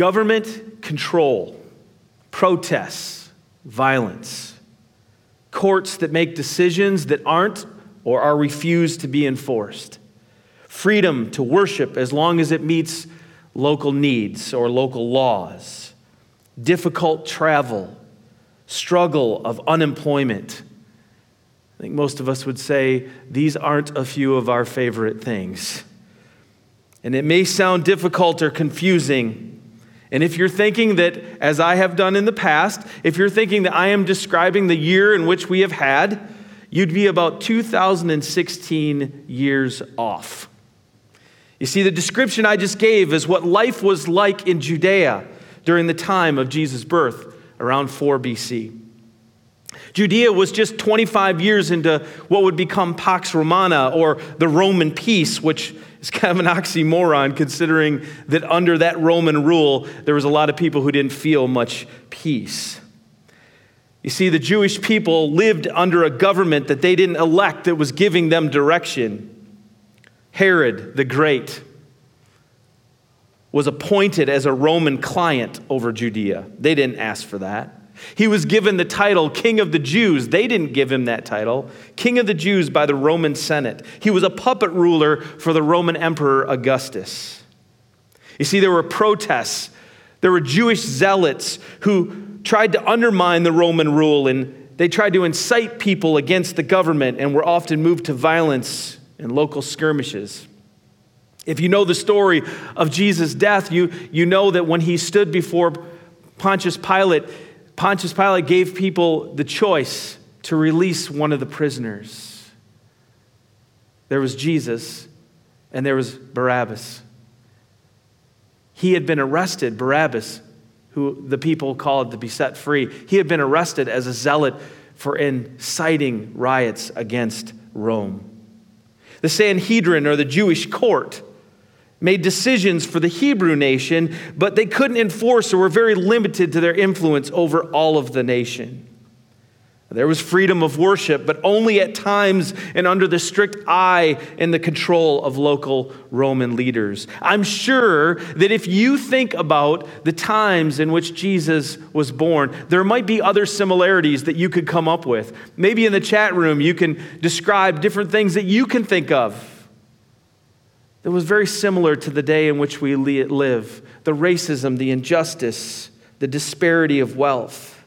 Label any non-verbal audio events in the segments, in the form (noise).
government control, protests, violence, courts that make decisions that aren't or are refused to be enforced, freedom to worship as long as it meets local needs or local laws, difficult travel, struggle of unemployment. I think most of us would say these aren't a few of our favorite things. And it may sound difficult or confusing. And if you're thinking that, as I have done in the past, if you're thinking that I am describing the year in which we have had, you'd be about 2016 years off. You see, the description I just gave is what life was like in Judea during the time of Jesus' birth, around 4 BC. Judea was just 25 years into what would become Pax Romana, or the Roman peace, which is kind of an oxymoron considering that under that Roman rule, there was a lot of people who didn't feel much peace. You see, the Jewish people lived under a government that they didn't elect that was giving them direction. Herod the Great was appointed as a Roman client over Judea. They didn't ask for that. He was given the title King of the Jews. They didn't give him that title. King of the Jews by the Roman Senate. He was a puppet ruler for the Roman Emperor Augustus. You see, there were protests, there were Jewish zealots who tried to undermine the Roman rule and they tried to incite people against the government and were often moved to violence and local skirmishes. If you know the story of Jesus' death, you, you know that when he stood before Pontius Pilate, Pontius Pilate gave people the choice to release one of the prisoners. There was Jesus and there was Barabbas. He had been arrested, Barabbas, who the people called to be set free. He had been arrested as a zealot for inciting riots against Rome. The Sanhedrin, or the Jewish court, made decisions for the Hebrew nation, but they couldn't enforce or were very limited to their influence over all of the nation. There was freedom of worship, but only at times and under the strict eye and the control of local Roman leaders. I'm sure that if you think about the times in which Jesus was born, there might be other similarities that you could come up with. Maybe in the chat room, you can describe different things that you can think of that was very similar to the day in which we live the racism, the injustice, the disparity of wealth.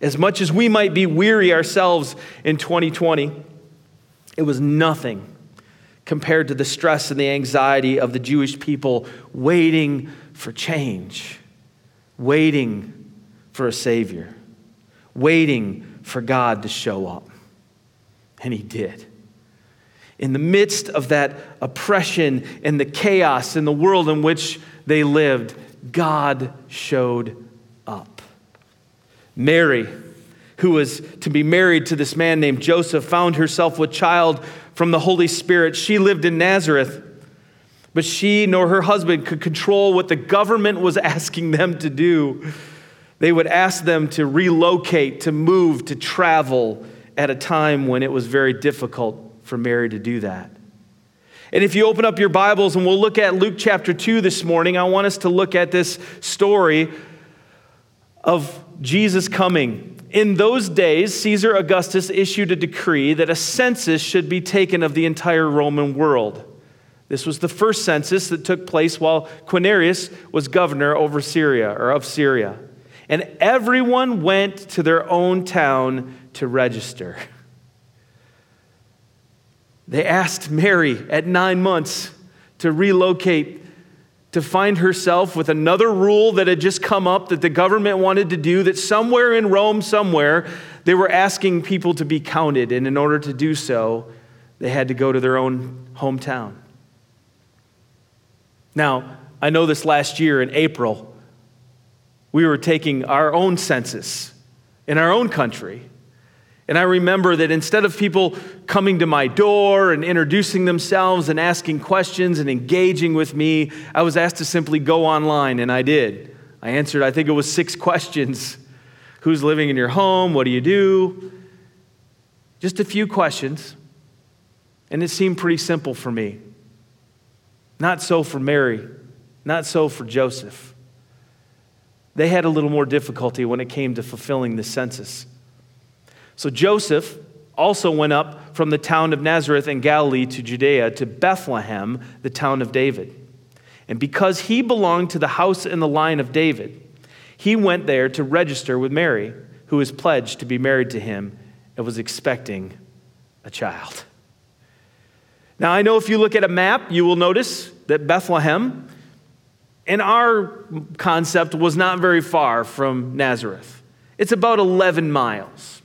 As much as we might be weary ourselves in 2020, it was nothing compared to the stress and the anxiety of the Jewish people waiting for change, waiting for a Savior, waiting for God to show up. And He did. In the midst of that oppression and the chaos in the world in which they lived, God showed up. Mary, who was to be married to this man named Joseph, found herself with child from the Holy Spirit. She lived in Nazareth, but she nor her husband could control what the government was (laughs) asking them to do. They would ask them to relocate, to move, to travel at a time when it was very difficult for Mary to do that. And if you open up your Bibles and we'll look at Luke chapter 2 this morning, I want us to look at this story of Jesus coming. In those days, Caesar Augustus issued a decree that a census should be taken of the entire Roman world. This was the first census that took place while Quirinius was governor over Syria or of Syria. And everyone went to their own town to register. (laughs) They asked Mary at nine months to relocate to find herself with another rule that had just come up that the government wanted to do, that somewhere in Rome, somewhere, they were asking people to be counted. And in order to do so, they had to go to their own hometown. Now, I know this last year in April, we were taking our own census in our own country. And I remember that instead of people coming to my door and introducing themselves and asking questions and engaging with me, I was asked to simply go online, and I did. I answered, I think it was six (laughs) questions Who's living in your home? What do you do? Just a few questions. And it seemed pretty simple for me. Not so for Mary, not so for Joseph. they had a little more difficulty when it came to fulfilling the census. So Joseph also went up from the town of Nazareth in Galilee to Judea to Bethlehem, the town of David. And because he belonged to the house and the line of David, he went there to register with Mary, who was pledged to be married to him and was expecting a child. Now, I know if you look at a map, you will notice that Bethlehem, in our concept, was not very far from Nazareth. It's about 11 miles,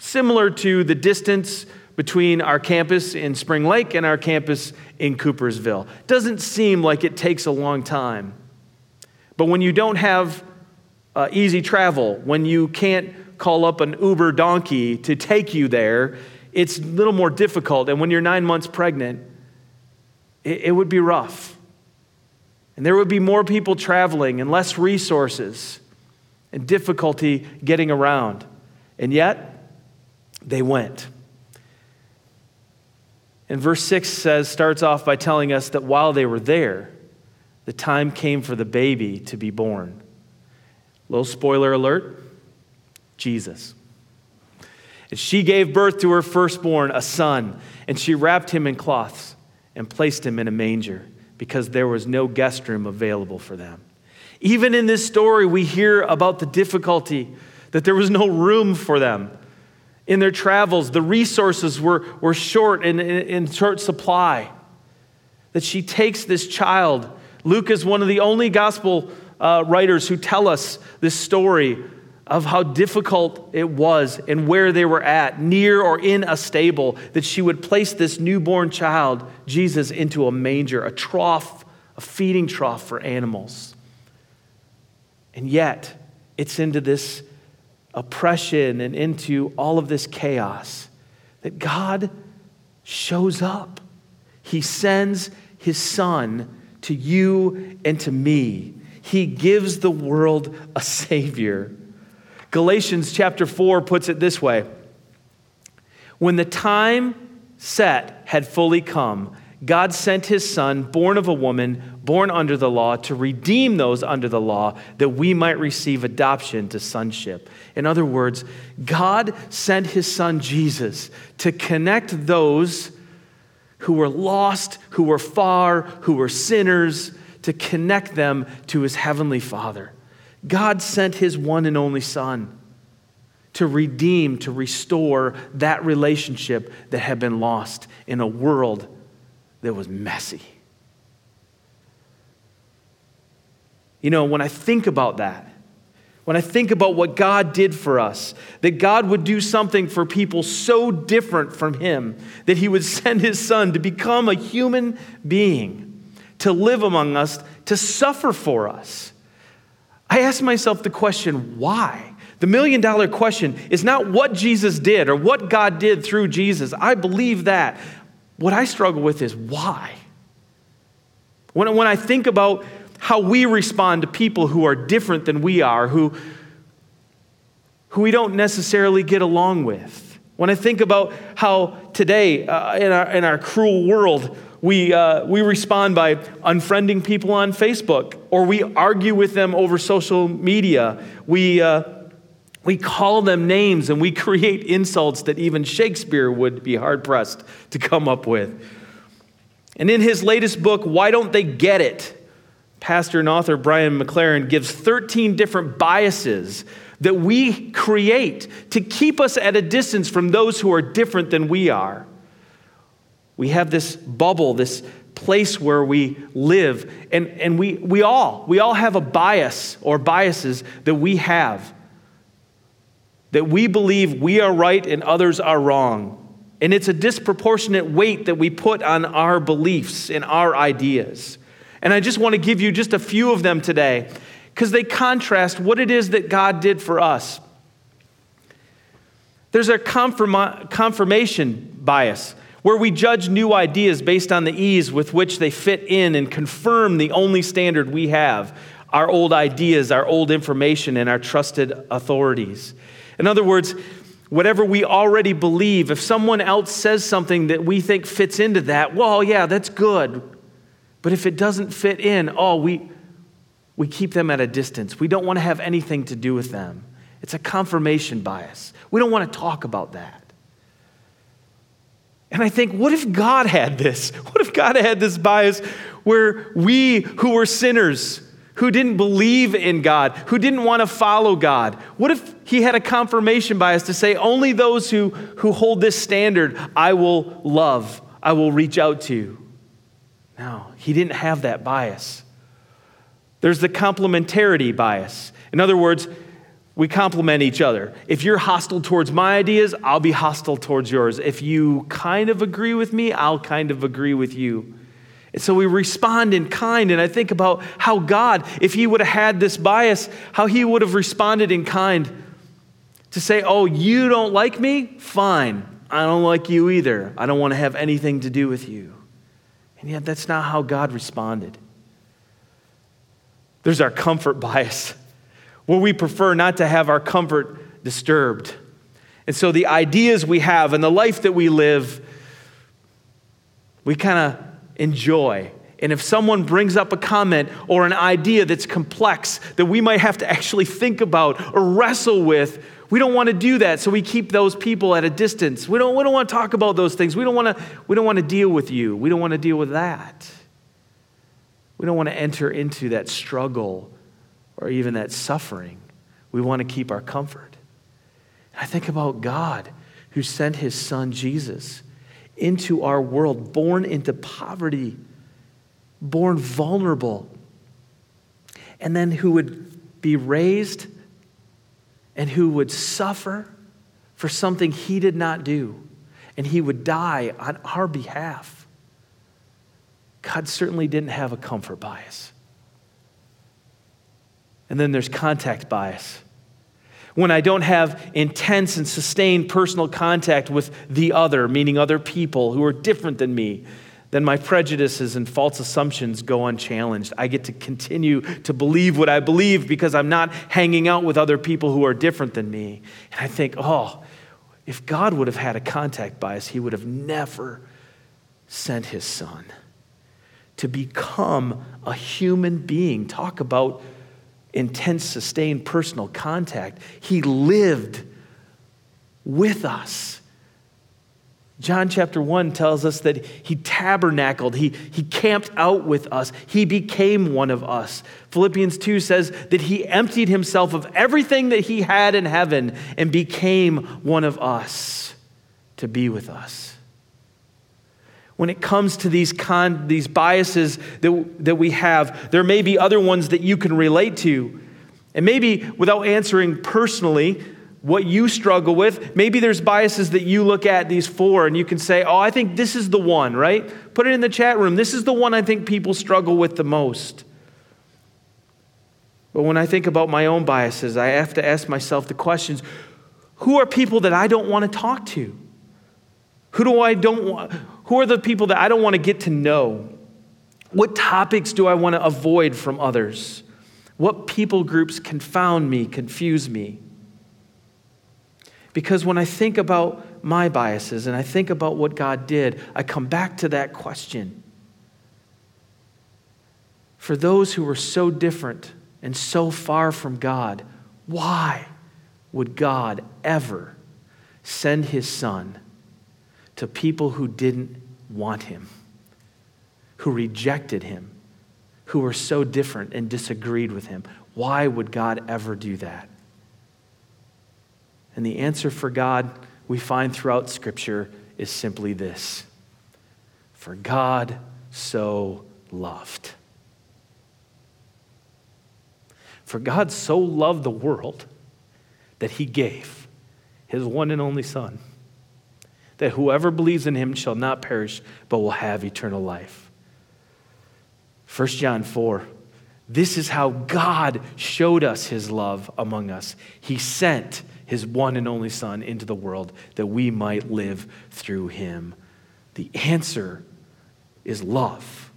similar to the distance between our campus in Spring Lake and our campus in Coopersville. Doesn't seem like it takes a long time. But when you don't have uh, easy travel, when you can't call up an Uber donkey to take you there, it's a little more difficult. And when you're nine months pregnant, it, it would be rough. And there would be more people traveling and less resources and difficulty getting around. And yet, they went. And verse 6 says, starts off by telling us that while they were there, the time came for the baby to be born. Little spoiler alert Jesus. And she gave birth to her firstborn, a son, and she wrapped him in cloths and placed him in a manger because there was no guest room available for them. Even in this story, we hear about the difficulty that there was no room for them. In their travels, the resources were, were short and in short supply. That she takes this child. Luke is one of the only gospel uh, writers who tell us this story of how difficult it was and where they were at, near or in a stable, that she would place this newborn child, Jesus, into a manger, a trough, a feeding trough for animals. And yet, it's into this oppression and into all of this chaos that God shows up. He sends his son to you and to me. He gives the world a savior Galatians chapter 4 puts it this way When the time set had fully come, God sent his son, born of a woman, born under the law, to redeem those under the law, that we might receive adoption to sonship. In other words, God sent his son Jesus to connect those who were lost, who were far, who were sinners, to connect them to his heavenly Father. God sent his one and only Son to redeem, to restore that relationship that had been lost in a world that was messy. You know, when I think about that, when I think about what God did for us, that God would do something for people so different from Him, that He would (laughs) send His Son to become a human being, to live among us, to suffer for us. I ask myself the question, why? The million dollar question is not what Jesus did or what God did through Jesus. I believe that. What I struggle with is why. When, when I think about how we respond to people who are different than we are, who, who we don't necessarily get along with, when I think about how today uh, in, our, in our cruel world, we, uh, we respond by unfriending people on Facebook, or we argue with them over social media. We, uh, we call them names and we create insults that even Shakespeare would be hard pressed to come up with. And in his latest book, Why Don't They Get It? Pastor and author Brian McLaren gives 13 different biases that we create to keep us at a distance from those who are different than we are. We have this bubble, this place where we live, and, and we, we all, we all have a bias or biases that we have. That we believe we are right and others are wrong. And it's a disproportionate weight that we put on our beliefs and our ideas. And I just want to give you just a few of them today because they contrast what it is that God did for us. There's a confirmation bias where we judge new ideas based on the ease with which they fit in and confirm the only standard we have our old ideas, our old information, and our trusted authorities. In other words, whatever we already believe, if someone else says something that we think fits into that, well, yeah, that's good. But if it doesn't fit in, oh, we, we keep them at a distance. We don't want to have anything to do with them. It's a confirmation bias. We don't want to talk about that. And I think, what if God had this? What if God had this bias where we who were sinners, who didn't believe in God, who didn't want to follow God, what if he had a confirmation bias to say, only those who, who hold this standard I will love, I will reach out to? No, he didn't have that bias. There's the complementarity bias. In other words, we complement each other. If you're hostile towards my ideas, I'll be hostile towards yours. If you kind of agree with me, I'll kind of agree with you. And so we respond in kind. And I think about how God, if He would have had this bias, how He would have responded in kind to say, Oh, you don't like me? Fine. I don't like you either. I don't want to have anything to do with you. And yet, that's not how God responded. There's our comfort bias where we prefer not to have our comfort disturbed. And so the ideas we have and the life that we live, we kind of enjoy. And if someone brings up a comment or an idea that's complex that we might have to actually think about or wrestle with, we don't want to do that. So we keep those people at a distance. We don't, we don't want to talk about those things. We don't want to, we don't want to deal with you. We don't want to deal with that. We don't want to enter into that struggle or even that suffering. We want to keep our comfort. I think about God who sent his son Jesus into our world, born into poverty, born vulnerable, and then who would be raised and who would suffer for something he did not do, and he would die on our behalf. God certainly didn't have a comfort bias. And then there's contact bias. When I don't have intense and sustained personal contact with the other, meaning other people who are different than me, then my prejudices and false assumptions go unchallenged. I get to continue to believe what I believe because I'm not hanging out with other people who are different than me. And I think, oh, if God would have had a contact bias, he would have never sent his son to become a human being. Talk about intense, sustained personal contact. He lived with us. John chapter 1 tells us that he tabernacled, he, he camped out with us, he became one of us. Philippians 2 says that he emptied himself of everything that he had in heaven and became one of us to be with us when it comes to these, con, these biases that, that we have. There may be other ones that you can relate to. And maybe without answering personally what you struggle with, maybe there's biases that you look at these four and you can say, oh, I think this is the one, right? Put it in the chat room. This is the one I think people struggle with the most. But when I think about my own biases, I have to ask myself the questions who are people that I don't want to talk to? Who do I don't want? Who are the people that I don't want to get to know? What topics do I want to avoid from others? What people groups confound me, confuse me? Because when I think about my biases and I think about what God did, I come back to that question. For those who were so different and so far from God, why would God ever send his son to people who didn't want him, who rejected him, who were so different and disagreed with him. Why would God ever do that? And the answer for God we find throughout Scripture is simply this For God so loved. For God so loved the world that he gave his one and only Son that whoever believes in him shall not perish, but will have eternal life. 1 John 4. This is how God showed us his love among us. He sent his one and only Son into the world that we might live through him. The answer is love.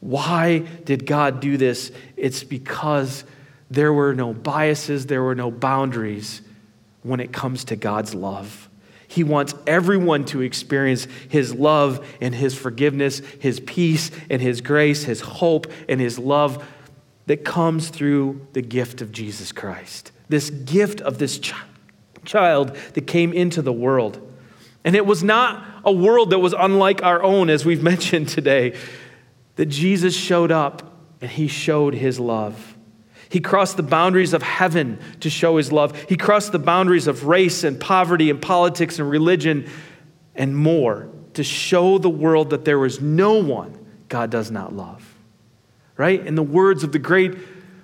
Why did God do this? It's because there were no biases, there were no boundaries when it comes to God's love. He wants everyone to experience His love and His forgiveness, His peace and His grace, His hope and His love. that comes through the gift of Jesus Christ. This gift of this ch- child that came into the world. And it was not a world that was unlike our own, as we've (laughs) mentioned today, that Jesus showed up and he showed his love. He crossed the boundaries of heaven to show his love. He crossed the boundaries of race and poverty and politics and religion and more to show the world that there is no one God does not love. Right? In the words of the great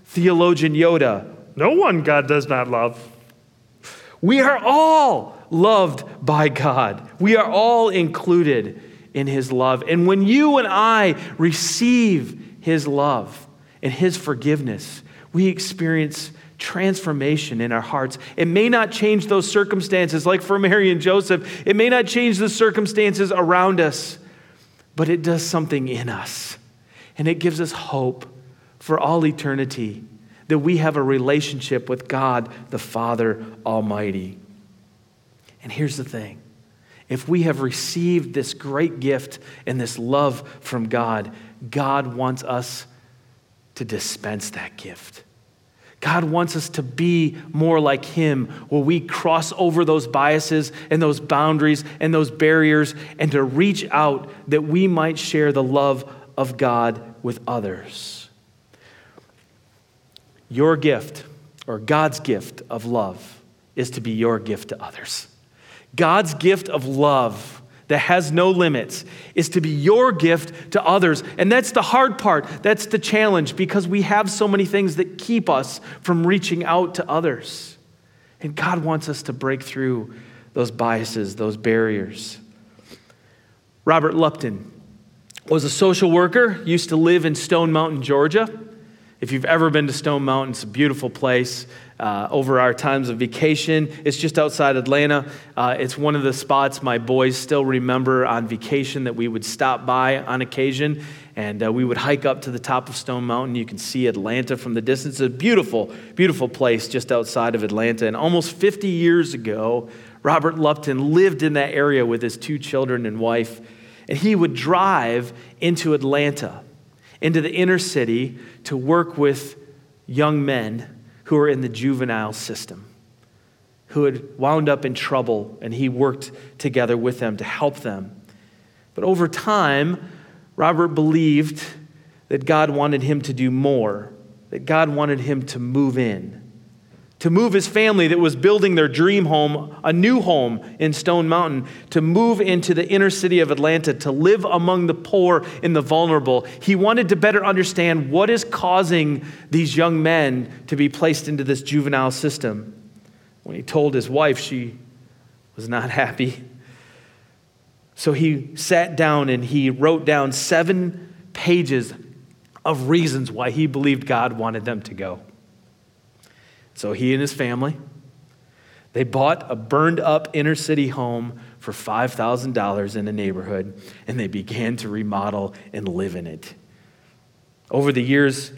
theologian Yoda, no one God does not love. We are all loved by God. We are all included in his love. And when you and I receive his love and his forgiveness, we experience transformation in our hearts. It may not change those circumstances, like for Mary and Joseph, it may not change the circumstances around us, but it does something in us. And it gives us hope for all eternity that we have a relationship with God the Father Almighty. And here's the thing if we have received this great gift and this love from God, God wants us to dispense that gift. God wants us to be more like Him, where we cross over those biases and those boundaries and those barriers, and to reach out that we might share the love of God with others. Your gift, or God's gift of love, is to be your gift to others. God's gift of love that has no limits is to be your gift to others. And that's the hard part. That's the challenge because we have so many things that keep us from reaching out to others. And God wants us to break through those biases, those barriers. Robert Lupton was a social worker, used to live in Stone Mountain, Georgia. If you've ever been to Stone Mountain, it's a beautiful place uh, over our times of vacation. It's just outside Atlanta. Uh, it's one of the spots my boys still remember on vacation that we would stop by on occasion. And uh, we would hike up to the top of Stone Mountain. You can see Atlanta from the distance. It's a beautiful, beautiful place just outside of Atlanta. And almost 50 years ago, Robert Lupton lived in that area with his two children and wife. And he would drive into Atlanta, into the inner city, to work with young men who were in the juvenile system, who had wound up in trouble, and he worked together with them to help them. But over time, Robert believed that God wanted him to do more, that God wanted him to move in to move his family that was building their dream home, a new home in Stone Mountain, to move into the inner city of Atlanta, to live among the poor and the vulnerable. He wanted to better understand what is causing these young men to be placed into this juvenile system. When he told his wife, she was not (laughs) happy. So he sat down and he wrote down seven pages of reasons why he believed God wanted them to go. So he and his family, they bought a burned up inner city home for $5,000 in a neighborhood, and they began to remodel and live in it. Over the years,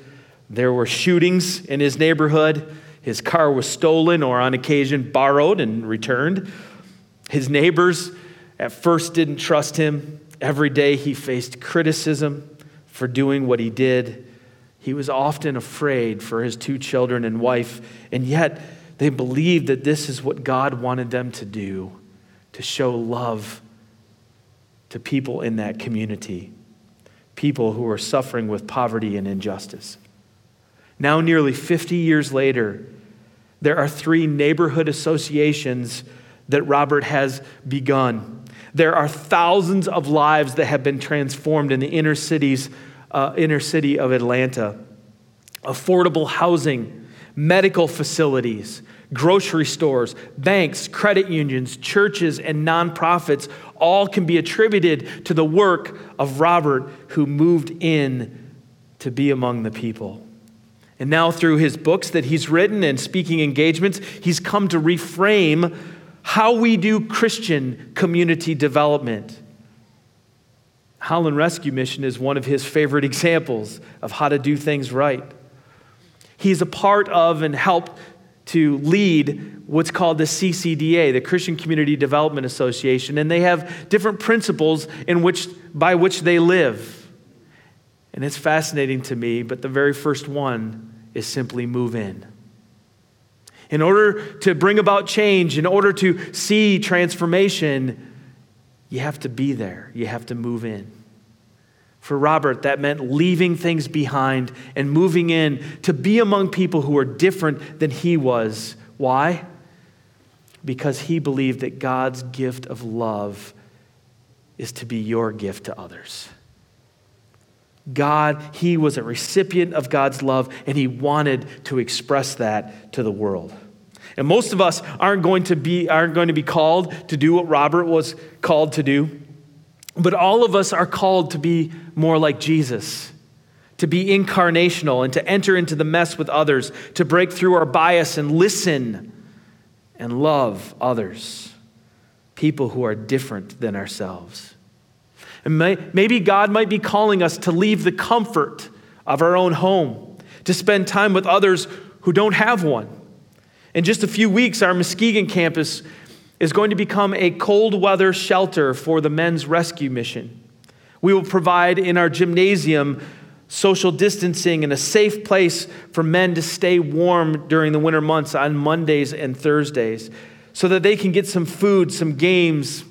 there were shootings in his neighborhood. His car was stolen or, on occasion, borrowed and returned. His neighbors at first didn't trust him. Every day he faced criticism for doing what he did. He was often afraid for his two children and wife, and yet they believed that this is what God wanted them to do to show love to people in that community, people who were suffering with poverty and injustice. Now, nearly 50 years later, there are three neighborhood associations that Robert has begun. There are thousands of lives that have been transformed in the inner cities uh, inner city of Atlanta. Affordable housing, medical facilities, grocery stores, banks, credit unions, churches, and nonprofits all can be attributed to the work of Robert, who moved in to be among the people. And now, through his books that he's written and speaking engagements, he's come to reframe how we do Christian community development. Holland Rescue Mission is one of his favorite examples of how to do things right. He's a part of and helped to lead what's called the CCDA, the Christian Community Development Association, and they have different principles in which, by which they live. And it's fascinating to me, but the very first one is simply move in. In order to bring about change, in order to see transformation, you have to be there. You have to move in. For Robert, that meant leaving things behind and moving in to be among people who are different than he was. Why? Because he believed that God's gift of love is to be your gift to others. God, he was a recipient of God's love, and he wanted to express that to the world. And most of us aren't going to be, aren't going to be called to do what Robert was called to do, but all of us are called to be more like Jesus, to be incarnational and to enter into the mess with others, to break through our bias and listen and love others, people who are different than ourselves. And may, maybe God might be calling us to leave the comfort of our own home, to spend time with others who don't have one. In just a few weeks, our Muskegon campus is going to become a cold weather shelter for the men's rescue mission. We will provide in our gymnasium social distancing and a safe place for men to stay warm during the winter months on Mondays and Thursdays so that they can get some food, some games,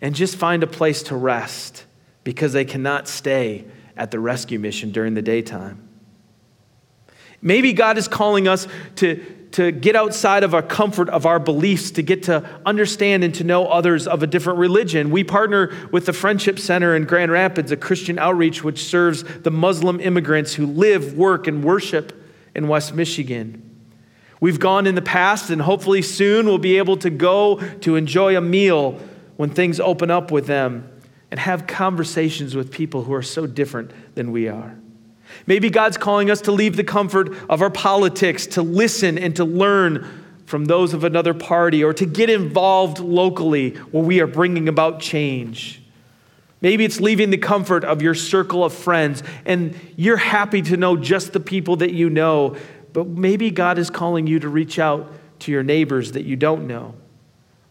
and just find a place to rest because they cannot stay at the rescue mission during the daytime. Maybe God is calling us to, to get outside of our comfort of our beliefs, to get to understand and to know others of a different religion. We partner with the Friendship Center in Grand Rapids, a Christian outreach which serves the Muslim immigrants who live, work, and worship in West Michigan. We've gone in the past, and hopefully soon we'll be able to go to enjoy a meal when things open up with them and have conversations with people who are so different than we are. Maybe God's calling us to leave the comfort of our politics, to listen and to learn from those of another party, or to get involved locally where we are bringing about change. Maybe it's leaving the comfort of your circle of friends, and you're happy to know just the people that you know, but maybe God is calling you to reach out to your neighbors that you don't know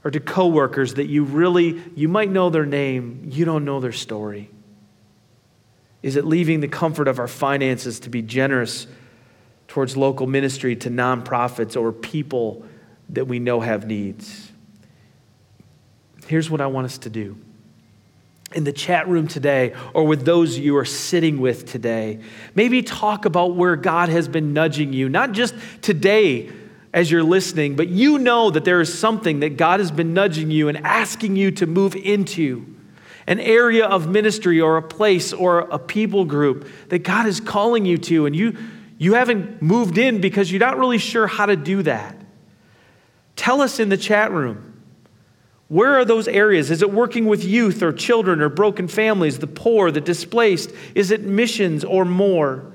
or to coworkers that you really you might know their name, you don't know their story? Is it leaving the comfort of our finances to be generous towards local ministry to nonprofits or people that we know have needs? Here's what I want us to do. In the chat room today, or with those you are sitting with today, maybe talk about where God has been nudging you, not just today as you're listening, but you know that there is something that God has been nudging you and asking you to move into an area of ministry or a place or a people group that God is calling you to, and you, you haven't moved in because you're not really sure how to do that. Tell us in the chat room. Where are those areas? Is it working with youth or children or broken families, the poor, the displaced? Is it missions or more?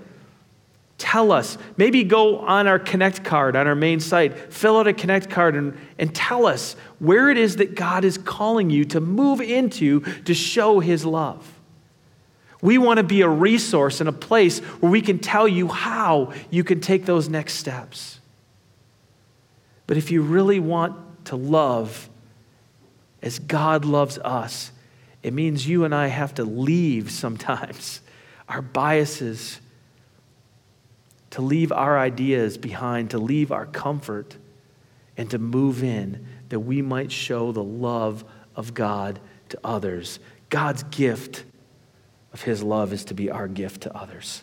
Tell us. Maybe go on our Connect card on our main site, fill out a Connect card, and, and tell us where it is that God is calling you to move into to show His love. We want to be a resource and a place where we can tell you how you can take those next steps. But if you really want to love as God loves us, it means you and I have to leave sometimes our biases to leave our ideas behind, to leave our comfort, and to move in that we might show the love of God to others. God's gift of His love is to be our gift to others.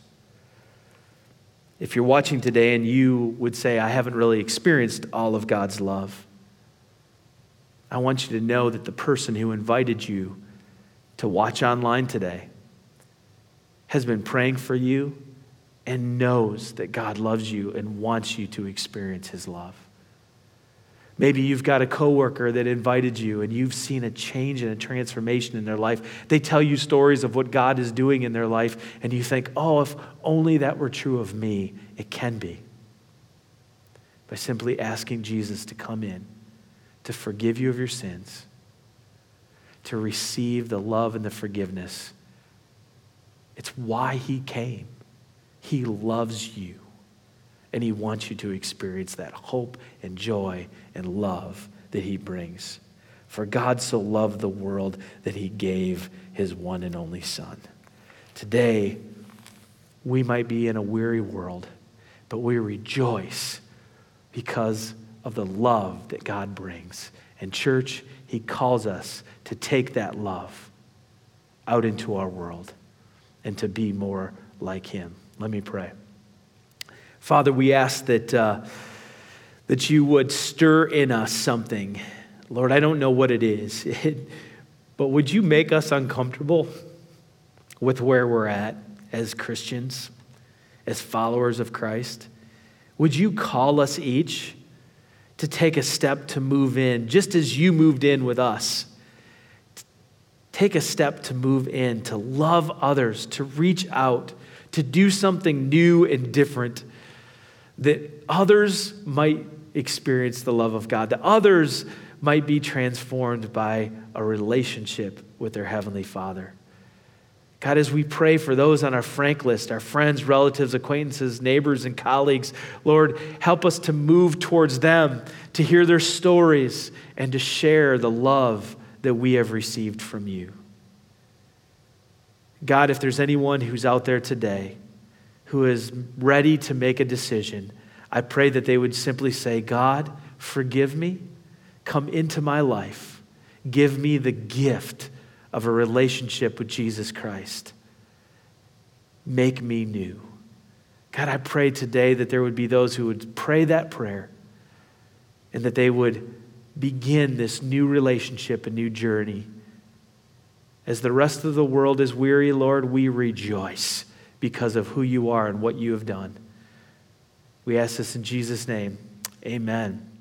If you're watching today and you would say, I haven't really experienced all of God's love, I want you to know that the person who invited you to watch online today has been praying for you and knows that God loves you and wants you to experience his love. Maybe you've got a coworker that invited you and you've seen a change and a transformation in their life. They tell you stories of what God is doing in their life, and you think, oh, if only that were true of me. It can be. By simply asking Jesus to come in, to forgive you of your sins, to receive the love and the forgiveness. It's why he came. He loves you. And He wants you to experience that hope and joy and love that He brings. For God so loved the world that He gave His one and only Son. Today, we might be in a weary world, but we rejoice because of the love that God brings. And, church, He calls us to take that love out into our world and to be more like Him. Let me pray. Father, we ask that, uh, that you would stir in us something. Lord, I don't know what it is, (laughs) but would you make us uncomfortable with where we're at as Christians, as followers of Christ? Would you call us each to take a step to move in, just as you moved in with us? Take a step to move in, to love others, to reach out, to do something new and different, that others might experience the love of God, that others might be transformed by a relationship with their Heavenly Father. God, as we pray for those on our frank list, our friends, relatives, acquaintances, neighbors, and colleagues, Lord, help us to move towards them, to hear their stories, and to share the love that we have received from you. God, if there's anyone who's out there today who is ready to make a decision, I pray that they would simply say, God, forgive me, come into my life, give me the gift of a relationship with Jesus Christ. Make me new. God, I pray today that there would be those who would pray that prayer and that they would begin this new relationship, a new journey. As the rest of the world is weary, Lord, we rejoice because of who you are and what you have done. We ask this in Jesus' name. Amen.